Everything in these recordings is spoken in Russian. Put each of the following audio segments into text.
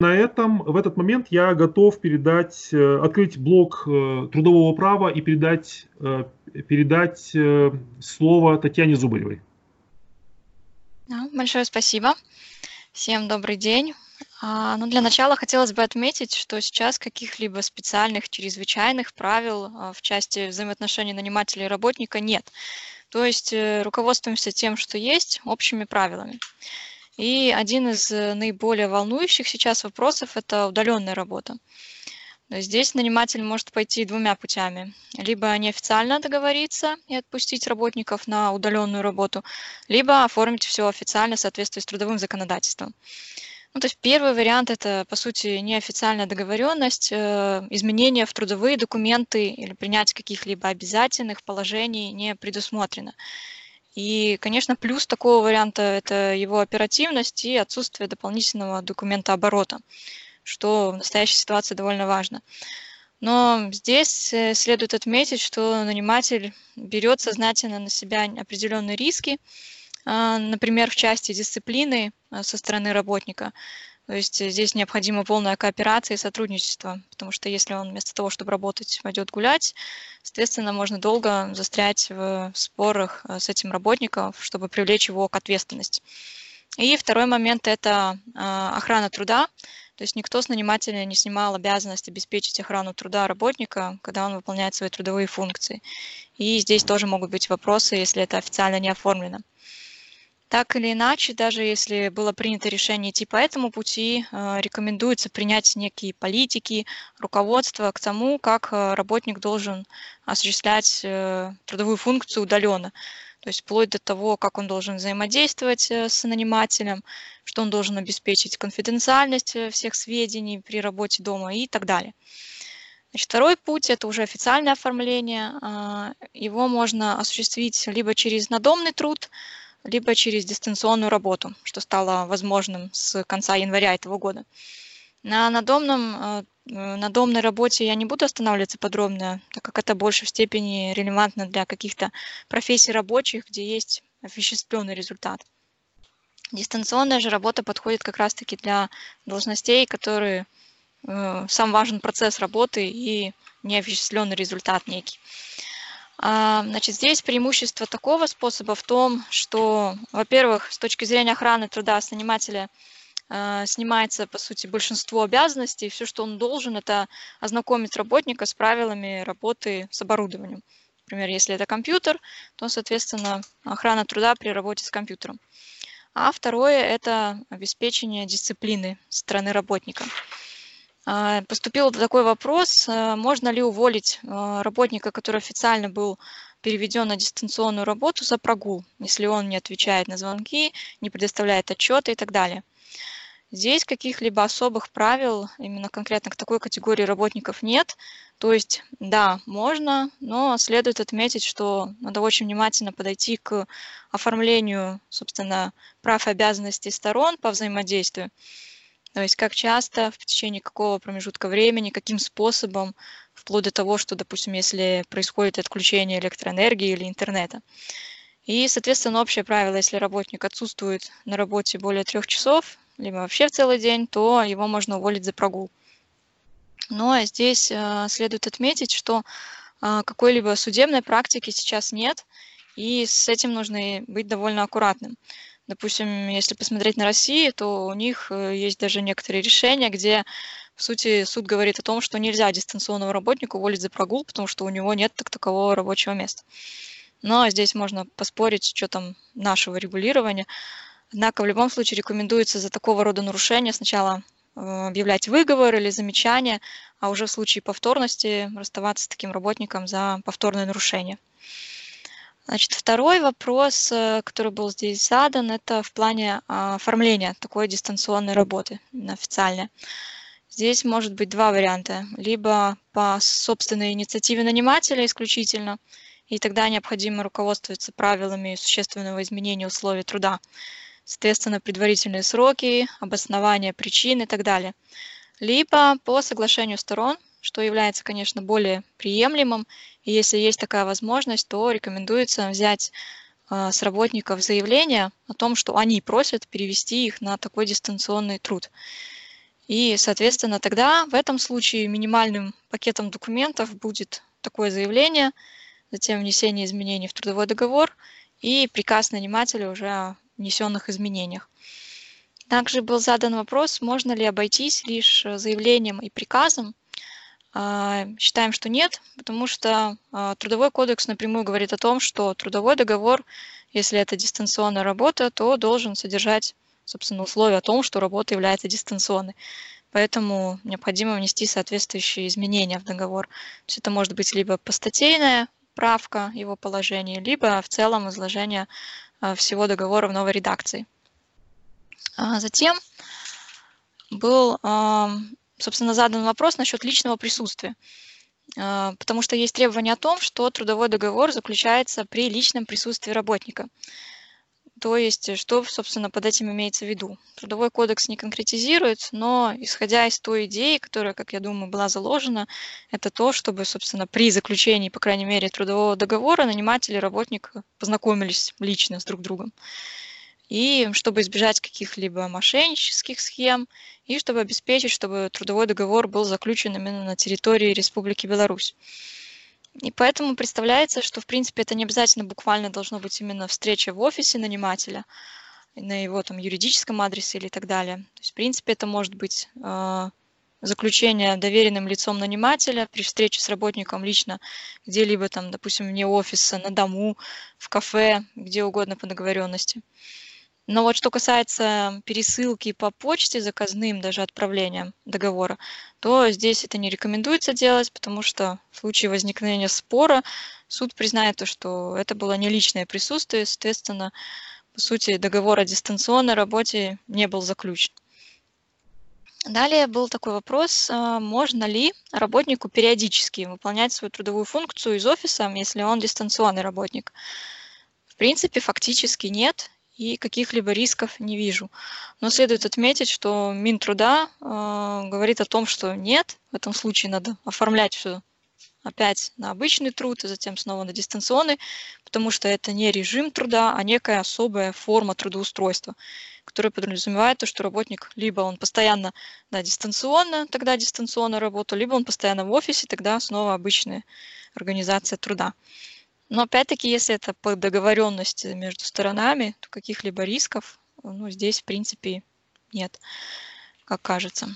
на этом, в этот момент я готов передать, э, открыть блок э, трудового права и передать, э, передать слово Татьяне Зубаревой. Большое спасибо. Всем добрый день. А, ну, для начала хотелось бы отметить, что сейчас каких-либо специальных чрезвычайных правил а, в части взаимоотношений нанимателя и работника нет. То есть руководствуемся тем, что есть, общими правилами. И один из э, наиболее волнующих сейчас вопросов – это удаленная работа. Здесь наниматель может пойти двумя путями. Либо неофициально договориться и отпустить работников на удаленную работу, либо оформить все официально в соответствии с трудовым законодательством. Ну, то есть первый вариант – это, по сути, неофициальная договоренность, э, изменения в трудовые документы или принятие каких-либо обязательных положений не предусмотрено. И, конечно, плюс такого варианта – это его оперативность и отсутствие дополнительного документа оборота, что в настоящей ситуации довольно важно. Но здесь э, следует отметить, что наниматель берет сознательно на себя определенные риски, а, например, в части дисциплины а, со стороны работника, то есть э, здесь необходима полная кооперация и сотрудничество, потому что если он вместо того, чтобы работать, пойдет гулять, соответственно, можно долго застрять в спорах э, с этим работником, чтобы привлечь его к ответственности. И второй момент – это охрана труда. То есть никто с нанимателя не снимал обязанность обеспечить охрану труда работника, когда он выполняет свои трудовые функции. И здесь тоже могут быть вопросы, если это официально не оформлено. Так или иначе, даже если было принято решение идти по этому пути, э, рекомендуется принять некие политики, руководство к тому, как э, работник должен осуществлять э, трудовую функцию удаленно. То есть вплоть до того, как он должен взаимодействовать с нанимателем, что он должен обеспечить конфиденциальность всех сведений при работе дома и так далее. Значит, второй путь – это уже официальное оформление. Его можно осуществить либо через надомный труд, либо через дистанционную работу, что стало возможным с конца января этого года. На надомном, э, надомной работе я не буду останавливаться подробно, так как это больше в степени релевантно для каких-то профессий рабочих, где есть осуществленный результат. Дистанционная же работа подходит как раз-таки для должностей, которые э, сам важен процесс работы и неосуществленный результат некий. А, значит, здесь преимущество такого способа в том, что, во-первых, с точки зрения охраны труда с нанимателя а, снимается, по сути, большинство обязанностей. Все, что он должен, это ознакомить работника с правилами работы с оборудованием. Например, если это компьютер, то, соответственно, охрана труда при работе с компьютером. А второе – это обеспечение дисциплины стороны работника. А, поступил такой вопрос, а, можно ли уволить а, работника, который официально был переведен на дистанционную работу за прогул, если он не отвечает на звонки, не предоставляет отчеты и так далее. Здесь каких-либо особых правил именно конкретно к такой категории работников нет. То есть, да, можно, но следует отметить, что надо очень внимательно подойти к оформлению, собственно, прав и обязанностей сторон по взаимодействию. То есть как часто, в течение какого промежутка времени, каким способом, вплоть до того, что, допустим, если происходит отключение электроэнергии или интернета. И, соответственно, общее правило, если работник отсутствует на работе более трех часов, либо вообще в целый день, то его можно уволить за прогул. Но здесь э, следует отметить, что э, какой-либо судебной практики сейчас нет, и с этим нужно быть довольно аккуратным. Допустим, если посмотреть на Россию, то у них э, есть даже некоторые решения, где, по сути, суд говорит о том, что нельзя дистанционного работника уволить за прогул, потому что у него нет так такового рабочего места. Но здесь можно поспорить с учетом нашего регулирования. Однако в любом случае рекомендуется за такого рода нарушения сначала э, объявлять выговор или замечание, а уже в случае повторности расставаться с таким работником за повторное нарушение. Значит, второй вопрос, э, который был здесь задан, это в плане а, оформления такой дистанционной работы официальной. Здесь может быть два варианта. Либо по собственной инициативе нанимателя исключительно, и тогда необходимо руководствоваться правилами существенного изменения условий труда. Соответственно, предварительные сроки, обоснование причин и так далее. Либо по соглашению сторон, что является, конечно, более приемлемым. И если есть такая возможность, то рекомендуется взять а, с работников заявление о том, что они просят перевести их на такой дистанционный труд. И, соответственно, тогда в этом случае минимальным пакетом документов будет такое заявление, затем внесение изменений в трудовой договор и приказ нанимателя уже о внесенных изменениях. Также был задан вопрос, можно ли обойтись лишь заявлением и приказом. А, считаем, что нет, потому что а, Трудовой кодекс напрямую говорит о том, что трудовой договор, если это дистанционная работа, то должен содержать, собственно, условия о том, что работа является дистанционной. Поэтому необходимо внести соответствующие изменения в договор. То есть это может быть либо постатейная правка его положения, либо в целом изложение а, всего договора в новой редакции. Затем был собственно, задан вопрос насчет личного присутствия. А, потому что есть требование о том, что трудовой договор заключается при личном присутствии работника. То есть, что, собственно, под этим имеется в виду? Трудовой кодекс не конкретизирует, но исходя из той идеи, которая, как я думаю, была заложена, это то, чтобы, собственно, при заключении, по крайней мере, трудового договора наниматель и работник познакомились лично с друг другом и чтобы избежать каких-либо мошеннических схем, и чтобы обеспечить, чтобы трудовой договор был заключен именно на территории Республики Беларусь. И поэтому представляется, что в принципе это не обязательно буквально должно быть именно встреча в офисе нанимателя, на его там юридическом адресе или так далее. То есть в принципе это может быть э, заключение доверенным лицом нанимателя при встрече с работником лично где-либо там, допустим, вне офиса, на дому, в кафе, где угодно по договоренности. Но вот что касается пересылки по почте заказным, даже отправления договора, то здесь это не рекомендуется делать, потому что в случае возникновения спора суд признает то, что это было не личное присутствие, соответственно, по сути, договор о дистанционной работе не был заключен. Далее был такой вопрос, а, можно ли работнику периодически выполнять свою трудовую функцию из офиса, если он дистанционный работник. В принципе, фактически нет, и каких-либо рисков не вижу. Но следует отметить, что Минтруда э, говорит о том, что нет, в этом случае надо оформлять все опять на обычный труд и затем снова на дистанционный, потому что это не режим труда, а некая особая форма трудоустройства, которая подразумевает то, что работник либо он постоянно да, дистанционно, тогда дистанционно работу, либо он постоянно в офисе, тогда снова обычная организация труда. Но опять-таки, если это по договоренности между сторонами, то каких-либо рисков ну, здесь, в принципе, нет, как кажется.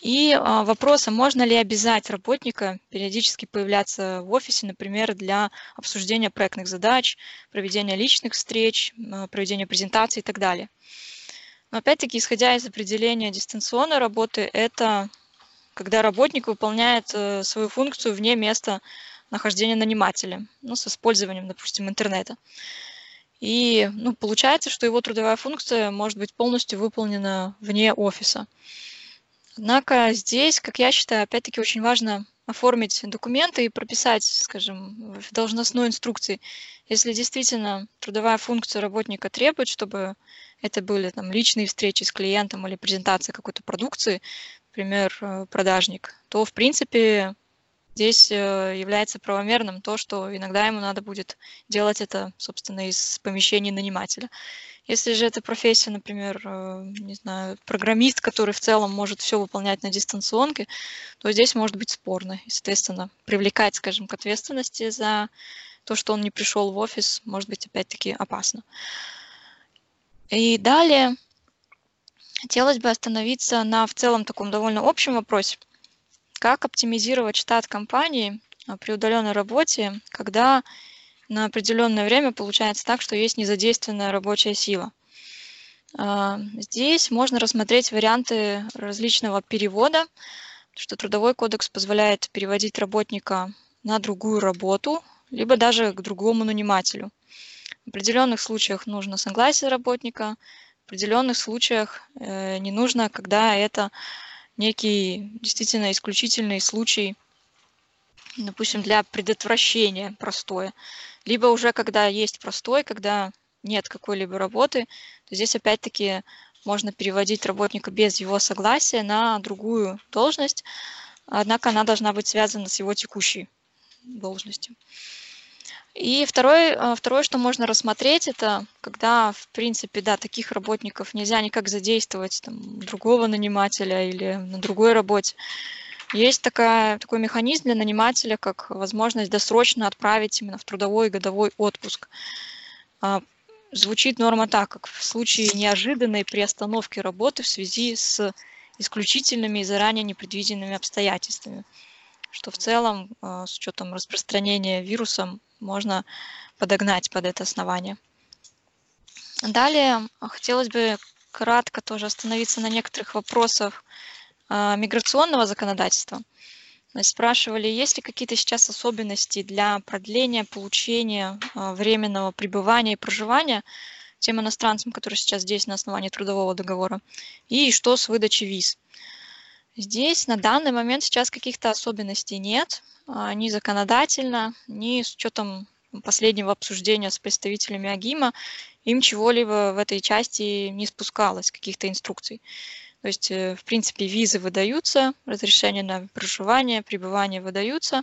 И а, вопрос, а можно ли обязать работника периодически появляться в офисе, например, для обсуждения проектных задач, проведения личных встреч, а, проведения презентаций и так далее. Но опять-таки, исходя из определения дистанционной работы, это когда работник выполняет э, свою функцию вне места нахождения нанимателя, ну, с использованием, допустим, интернета. И ну, получается, что его трудовая функция может быть полностью выполнена вне офиса. Однако здесь, как я считаю, опять-таки очень важно оформить документы и прописать, скажем, в должностной инструкции, если действительно трудовая функция работника требует, чтобы это были там, личные встречи с клиентом или презентация какой-то продукции, например, э, продажник, то, в принципе, здесь э, является правомерным то, что иногда ему надо будет делать это, собственно, из помещений нанимателя. Если же это профессия, например, э, не знаю, программист, который в целом может все выполнять на дистанционке, то здесь может быть спорно. И, соответственно, привлекать, скажем, к ответственности за то, что он не пришел в офис, может быть, опять-таки опасно. И далее хотелось бы остановиться на в целом таком довольно общем вопросе – как оптимизировать штат компании а, при удаленной работе, когда на определенное время получается так, что есть незадействованная рабочая сила. А, здесь можно рассмотреть варианты различного перевода, что Трудовой кодекс позволяет переводить работника на другую работу, либо даже к другому нанимателю. В определенных случаях нужно согласие работника, в определенных случаях э, не нужно, когда это некий действительно исключительный случай, допустим, для предотвращения простоя. Либо уже когда есть простой, когда нет какой-либо работы, то здесь опять-таки можно переводить работника без его согласия на другую должность, однако она должна быть связана с его текущей должностью. И второе, а, второе, что можно рассмотреть, это когда, в принципе, да, таких работников нельзя никак задействовать, там, другого нанимателя или на другой работе. Есть такая, такой механизм для нанимателя, как возможность досрочно отправить именно в трудовой годовой отпуск. А, звучит норма так, как в случае неожиданной приостановки работы в связи с исключительными и заранее непредвиденными обстоятельствами, что в целом а, с учетом распространения вируса можно подогнать под это основание. Далее хотелось бы кратко тоже остановиться на некоторых вопросах а, миграционного законодательства. Спрашивали, есть ли какие-то сейчас особенности для продления получения а, временного пребывания и проживания тем иностранцам, которые сейчас здесь на основании трудового договора, и что с выдачей виз. Здесь на данный момент сейчас каких-то особенностей нет, а, ни законодательно, ни с учетом последнего обсуждения с представителями АГИМа, им чего-либо в этой части не спускалось, каких-то инструкций. То есть, э, в принципе, визы выдаются, разрешения на проживание, пребывание выдаются.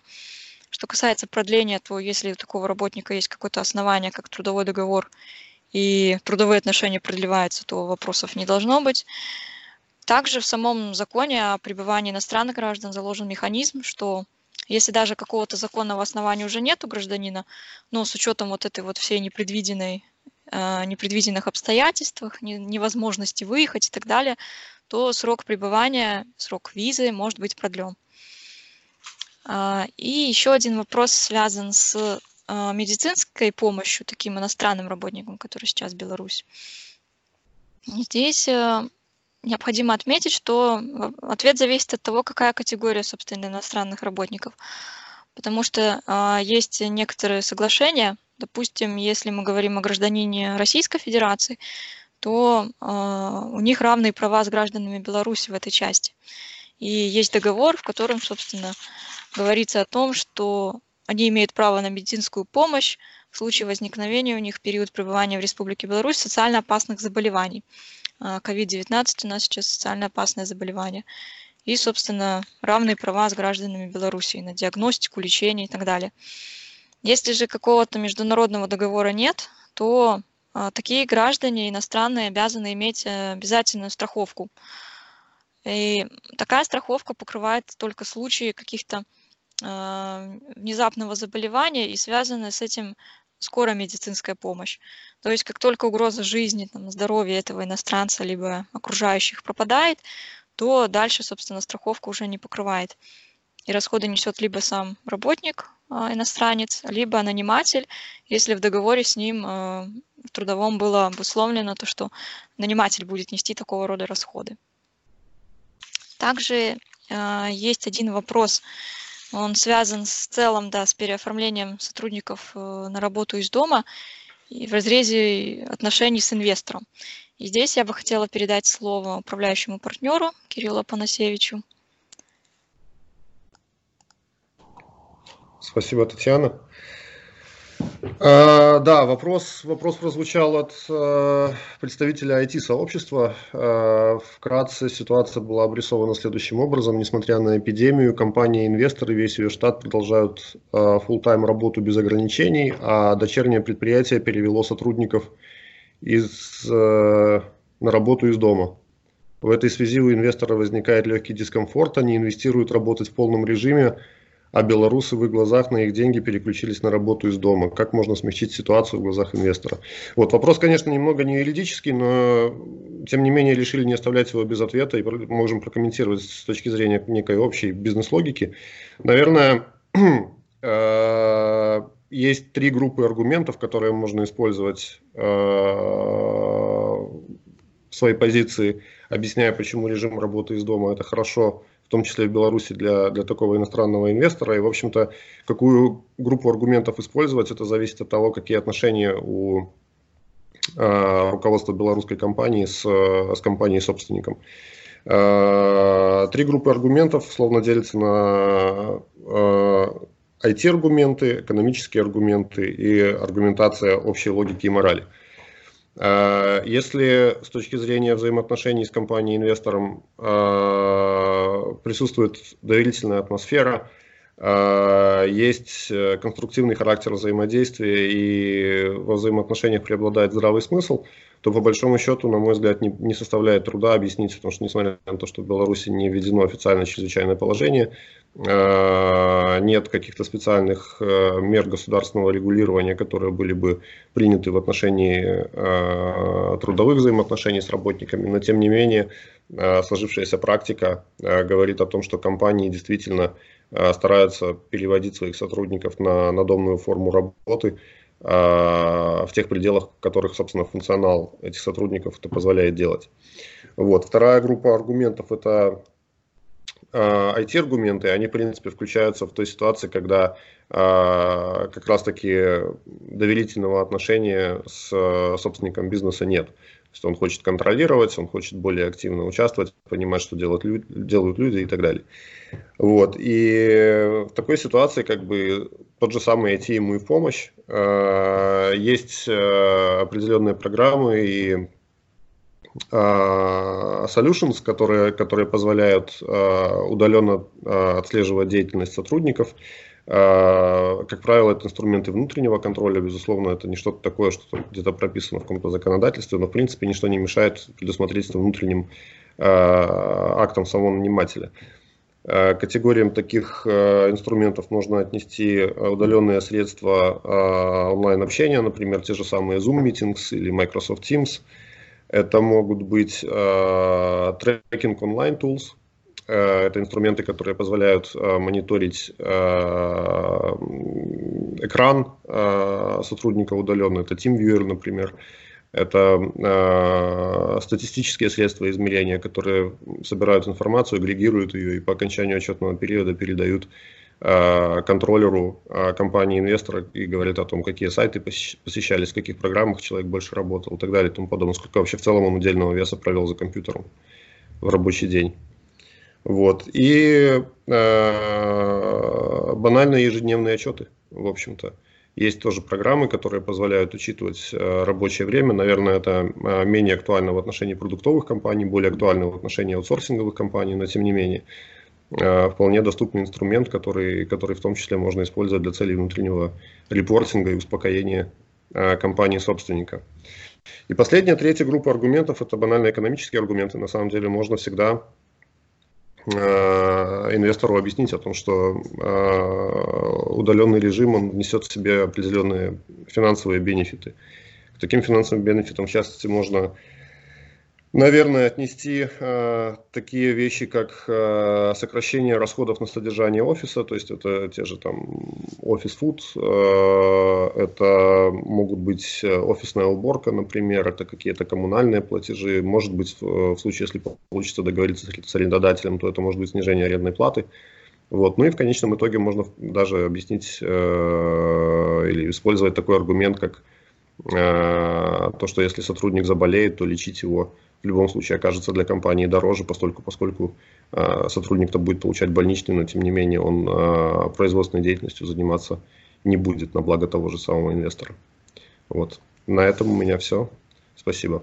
Что касается продления, то если у такого работника есть какое-то основание, как трудовой договор, и трудовые отношения продлеваются, то вопросов не должно быть. Также в самом законе о пребывании иностранных граждан заложен механизм, что если даже какого-то законного основания уже нет у гражданина, но с учетом вот этой вот всей непредвиденной, э, непредвиденных обстоятельствах, невозможности выехать и так далее, то срок пребывания, срок визы может быть продлен. А, и еще один вопрос связан с а, медицинской помощью таким иностранным работникам, которые сейчас в Беларусь. Здесь э, необходимо отметить, что ответ зависит от того, какая категория, собственно, иностранных работников. Потому что а, есть некоторые соглашения, допустим, если мы говорим о гражданине Российской Федерации, то э, у них равные права с гражданами Беларуси в этой части. И есть договор, в котором, собственно, говорится о том, что они имеют право на медицинскую помощь в случае возникновения у них в период пребывания в Республике Беларусь социально опасных заболеваний. COVID-19 у нас сейчас социально опасное заболевание. И, собственно, равные права с гражданами Беларуси на диагностику, лечение и так далее. Если же какого-то международного договора нет, то а, такие граждане иностранные обязаны иметь э, обязательную страховку. И такая страховка покрывает только случаи каких-то а, внезапного заболевания и связанная с этим скорая медицинская помощь. То есть как только угроза жизни, там, здоровья этого иностранца либо окружающих пропадает, то дальше, собственно, страховка уже не покрывает. И расходы несет либо сам работник, а, иностранец, либо наниматель, если в договоре с ним в трудовом было обусловлено то, что наниматель будет нести такого рода расходы. Также э, есть один вопрос, он связан с целым, да, с переоформлением сотрудников э, на работу из дома и в разрезе отношений с инвестором. И здесь я бы хотела передать слово управляющему партнеру Кириллу Панасевичу. Спасибо, Татьяна. Э, да, вопрос, вопрос прозвучал от э, представителя IT-сообщества. Э, вкратце ситуация была обрисована следующим образом. Несмотря на эпидемию, компания инвесторы, весь ее штат продолжают full-time работу без ограничений, а дочернее предприятие перевело сотрудников из, на работу из дома. В этой связи у инвестора возникает легкий дискомфорт, они инвестируют работать в полном режиме, а белорусы в их глазах на их деньги переключились на работу из дома. Как можно смягчить ситуацию в глазах инвестора? Вот вопрос, конечно, немного не юридический, но тем не менее решили не оставлять его без ответа и можем прокомментировать с точки зрения некой общей бизнес-логики. Наверное, э, есть три группы аргументов, которые можно использовать э, в своей позиции, объясняя, почему режим работы из дома это хорошо том числе в Беларуси для, для такого иностранного инвестора. И, в общем-то, какую группу аргументов использовать, это зависит от того, какие отношения у э, руководства белорусской компании с, с компанией-собственником. Э, три группы аргументов словно делятся на э, IT-аргументы, экономические аргументы и аргументация общей логики и морали. Э, если с точки зрения взаимоотношений с компанией-инвестором э, присутствует доверительная атмосфера, есть конструктивный характер взаимодействия и во взаимоотношениях преобладает здравый смысл, то по большому счету, на мой взгляд, не, не составляет труда объяснить, потому что несмотря на то, что в Беларуси не введено официальное чрезвычайное положение, э, нет каких-то специальных э, мер государственного регулирования, которые были бы приняты в отношении э, трудовых взаимоотношений с работниками, но тем не менее сложившаяся практика говорит о том, что компании действительно стараются переводить своих сотрудников на надомную форму работы, а, в тех пределах, в которых, собственно, функционал этих сотрудников это позволяет делать. Вот. Вторая группа аргументов – это IT-аргументы, а, они, в принципе, включаются в той ситуации, когда а, как раз-таки доверительного отношения с собственником бизнеса нет. То есть он хочет контролировать, он хочет более активно участвовать, понимать, что делают, люди, делают люди и так далее. Вот. И в такой ситуации как бы тот же самый IT ему и помощь. А, есть а, определенные программы и а, solutions, которые, которые позволяют удаленно отслеживать деятельность сотрудников, как правило, это инструменты внутреннего контроля, безусловно, это не что-то такое, что где-то прописано в каком-то законодательстве, но в принципе ничто не мешает предусмотреть это внутренним а, актом самого нанимателя. А, категориям таких инструментов можно отнести удаленные средства онлайн-общения, например, те же самые Zoom Meetings или Microsoft Teams. Это могут быть трекинг онлайн tools, это инструменты, которые позволяют э, мониторить э, экран сотрудника удаленно. Это TeamViewer, например. Это статистические средства измерения, которые собирают информацию, агрегируют ее и по окончанию отчетного периода передают контроллеру компании-инвестора и говорят о том, какие сайты посещались, в каких программах человек больше работал и так далее и тому подобное. Сколько вообще в целом он удельного веса провел за компьютером в рабочий день. Вот. И э, банальные ежедневные отчеты, в общем-то. Есть тоже программы, которые позволяют учитывать э, рабочее время. Наверное, это э, менее актуально в отношении продуктовых компаний, более актуально в отношении аутсорсинговых компаний, но тем не менее э, вполне доступный инструмент, который, который в том числе можно использовать для целей внутреннего репортинга и успокоения э, компании-собственника. И последняя, третья группа аргументов – это банально экономические аргументы. На самом деле можно всегда инвестору объяснить о том, что э, удаленный режим он несет в себе определенные финансовые бенефиты. К таким финансовым бенефитам, в частности, можно наверное, отнести э, такие вещи, как э, сокращение расходов на содержание офиса, то есть это те же там офис-фуд, э, это могут быть э, офисная уборка, например, это какие-то коммунальные платежи, может быть, в, в случае, если получится договориться с арендодателем, то это может быть снижение арендной платы. Вот. Ну и в конечном итоге можно даже объяснить э, или использовать такой аргумент, как э, то, что если сотрудник заболеет, то лечить его в любом случае окажется для компании дороже, поскольку, поскольку э, сотрудник-то будет получать больничный, но тем не менее он э, производственной деятельностью заниматься не будет на благо того же самого инвестора. Вот. На этом у меня все. Спасибо.